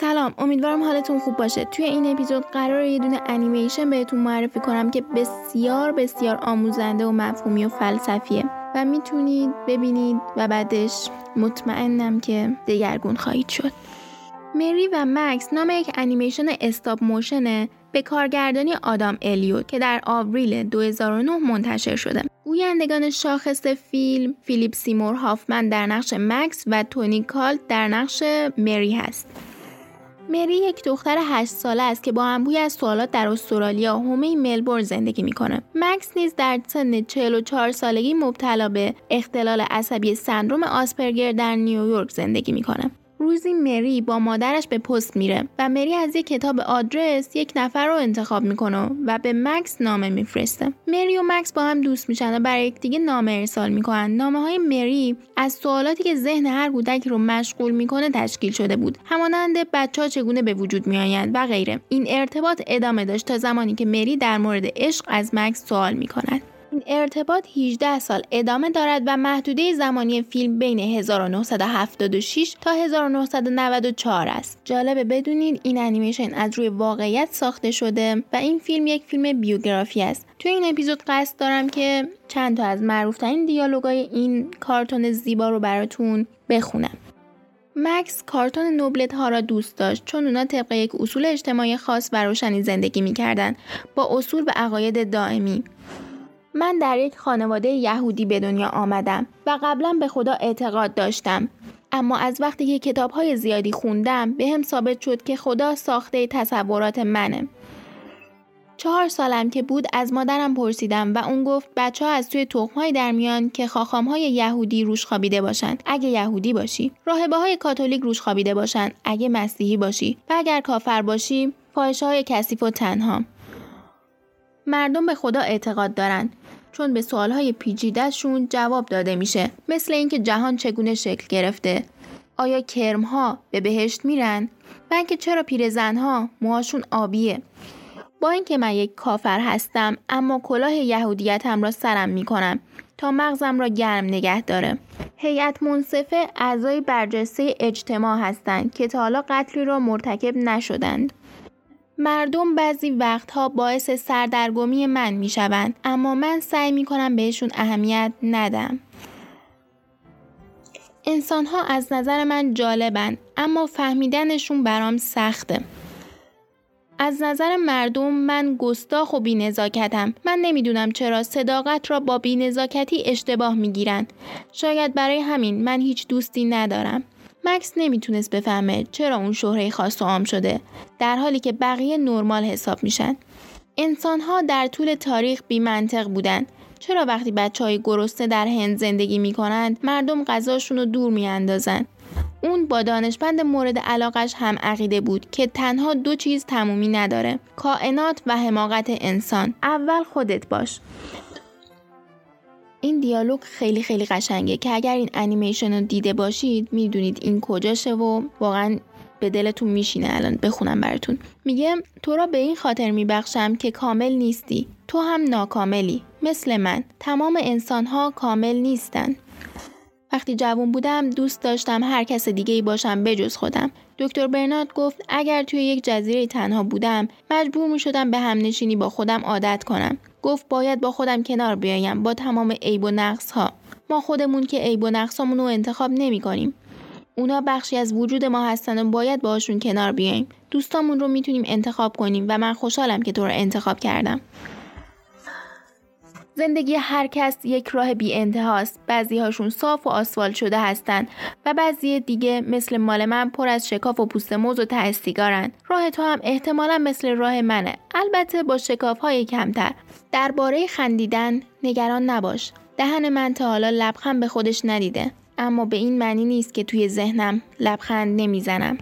سلام امیدوارم حالتون خوب باشه توی این اپیزود قراره یه دونه انیمیشن بهتون معرفی کنم که بسیار بسیار آموزنده و مفهومی و فلسفیه و می‌تونید ببینید و بعدش مطمئنم که دگرگون خواهید شد مری و مکس نام یک انیمیشن stop motion ه به کارگردانی آدام الیوت که در آوریل 2009 منتشر شده. گویندگان شاخص فیلم فیلیپ سیمور هافمن در نقش مکس و تونی کولت در نقش مری هست. مری یک دختر 8 ساله است که با انبوی از سوالات در استرالیا هومه ملبورن زندگی می‌کنه. مکس نیز در سن 44 سالگی مبتلا به اختلال عصبی سندروم آسپرگر در نیویورک زندگی می‌کنه. روزی مری با مادرش به پست میره و مری از یک کتاب آدرس یک نفر رو انتخاب می‌کنه و به مکس نامه میفرسته. مری و مکس با هم دوست میشن و برای یکدیگه نامه ارسال می‌کنن. نامه های مری از سوالاتی که ذهن هر کودک رو مشغول می‌کنه تشکیل شده بود. همانند بچه ها چگونه به وجود میآیند و غیره. این ارتباط ادامه داشت تا زمانی که مری در مورد عشق از مکس سوال می‌کند. این ارتباط 18 سال ادامه دارد و محدوده زمانی فیلم بین 1976 تا 1994 است. جالبه بدونید این انیمیشن از روی واقعیت ساخته شده و این فیلم یک فیلم بیوگرافی است. تو این اپیزود قصد دارم که چند تا از معروفترین دیالوگای این کارتون زیبا رو براتون بخونم. مکس کارتون نوبلت ها را دوست داشت چون اونا طبق یک اصول اجتماعی خاص و روشنی زندگی می‌کردند با اصول و عقاید دائمی من در یک خانواده یهودی به دنیا آمدم و قبلا به خدا اعتقاد داشتم. اما از وقتی که کتاب های زیادی خوندم به هم ثابت شد که خدا ساخته تصورات منه. چهار سالم که بود از مادرم پرسیدم و اون گفت بچه ها از توی تخمهایی در میان که خاخام های یهودی روش خوابیده باشند. اگه یهودی باشی راهبه های کاتولیک روش خوابیده باشند. اگه مسیحی باشی و اگر کافر باشی فاحشه های کثیف و تنها. مردم به خدا اعتقاد دارند چون به سوالهای پیچیدهشون جواب داده میشه. مثل اینکه جهان چگونه شکل گرفته. آیا کرمها به بهشت میرن؟ و اینکه چرا پیرزنها موهاشون آبیه؟ با اینکه من یک کافر هستم اما کلاه یهودیتم را سرم می‌کنم تا مغزم را گرم نگه داره. هیئت منصفه اعضای برجسته اجتماع هستند که تا حالا قتلی را مرتکب نشدند. مردم بعضی وقتها باعث سردرگمی من می شوند اما من سعی می کنم بهشون اهمیت ندم. انسان ها از نظر من جالبن اما فهمیدنشون برام سخته. از نظر مردم من گستاخ و بینزاکتم. من نمی‌دونم چرا صداقت را با بینزاکتی اشتباه می‌گیرند. شاید برای همین من هیچ دوستی ندارم. مکس نمی‌تونست بفهمه چرا اون شهره خاص و عام شده در حالی که بقیه نرمال حساب میشن. انسانها در طول تاریخ بی منطق بودن. چرا وقتی بچه های گرسنه در هند زندگی می‌کنند مردم غذاشون رو دور میاندازند اون با دانشمند مورد علاقش هم عقیده بود که تنها دو چیز تمومی نداره کائنات و حماقت انسان. اول خودت باش. این دیالوگ خیلی خیلی قشنگه که اگر این انیمیشن رو دیده باشید می‌دونید این کجاشه و واقعا به دلتون میشینه الان بخونم براتون. میگه تو را به این خاطر میبخشم که کامل نیستی. تو هم ناکاملی. مثل من. تمام انسان ها کامل نیستن. وقتی جوون بودم دوست داشتم هر کس دیگه ای باشم بجز خودم. دکتر برنارد گفت اگر توی یک جزیره تنها بودم مجبور می شدم به همنشینی با خودم عادت کنم. گفت باید با خودم کنار بیایم با تمام عیب و نقص ها ما خودمون که عیب و نقصامون رو انتخاب نمی کنیم اونا بخشی از وجود ما هستن و باید باشون کنار بیایم. دوستامون رو می‌تونیم انتخاب کنیم و من خوشحالم که تو رو انتخاب کردم. زندگی هر کس یک راه بی انتهاست. بعضی هاشون صاف و آسفالت شده هستند و بعضی دیگه مثل مال من پر از شکاف و پوست موز و ته راه تو هم احتمالا مثل راه منه. البته با شکاف های کمتر. درباره خندیدن نگران نباش. دهن من تا حالا لبخند به خودش ندیده. اما به این معنی نیست که توی ذهنم لبخند نمی‌زنم.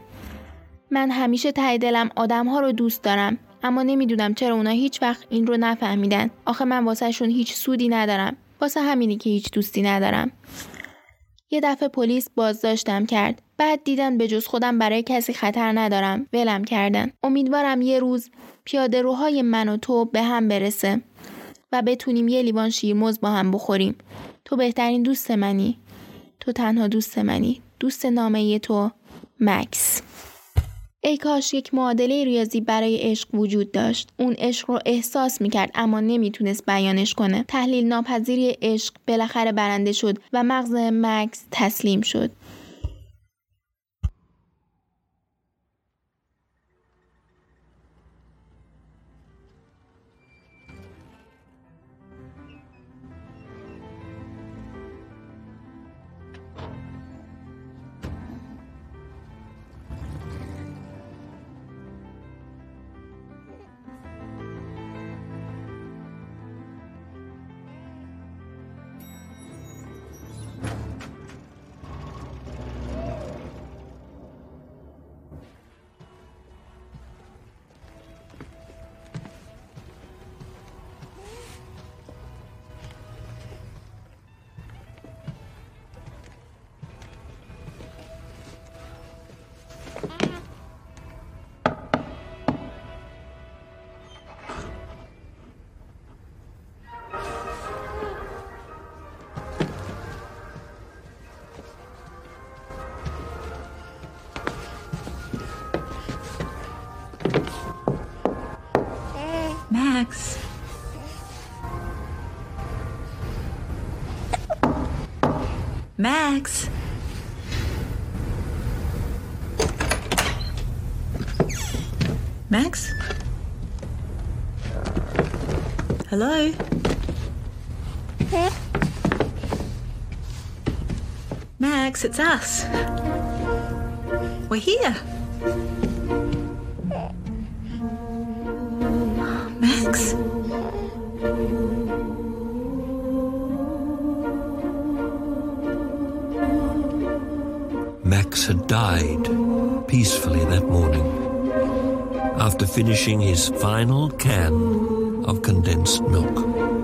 من همیشه ته دلم آدم ها رو دوست دارم. اما نمی‌دونم چرا اونا هیچ وقت این رو نفهمیدن. آخه من واسهشون هیچ سودی ندارم. واسه همینی که هیچ دوستی ندارم. یه دفعه پلیس بازداشتم کرد. بعد دیدن به جز خودم برای کسی خطر ندارم. ولم کردن. امیدوارم یه روز پیاده روهای من و تو به هم برسه و بتونیم یه لیوان شیرمز با هم بخوریم. تو بهترین دوست منی. تو تنها دوست منی. دوست نامه تو مکس. ای کاش یک معادله ریاضی برای عشق وجود داشت. اون عشق رو احساس می‌کرد اما نمی‌تونست بیانش کنه. تحلیل ناپذیری عشق بالاخره برنده شد و مغز مکس تسلیم شد. Max. Max. Max? Hello? Max, it's us. We're here. Max? Max had died peacefully that morning after finishing his final can of condensed milk.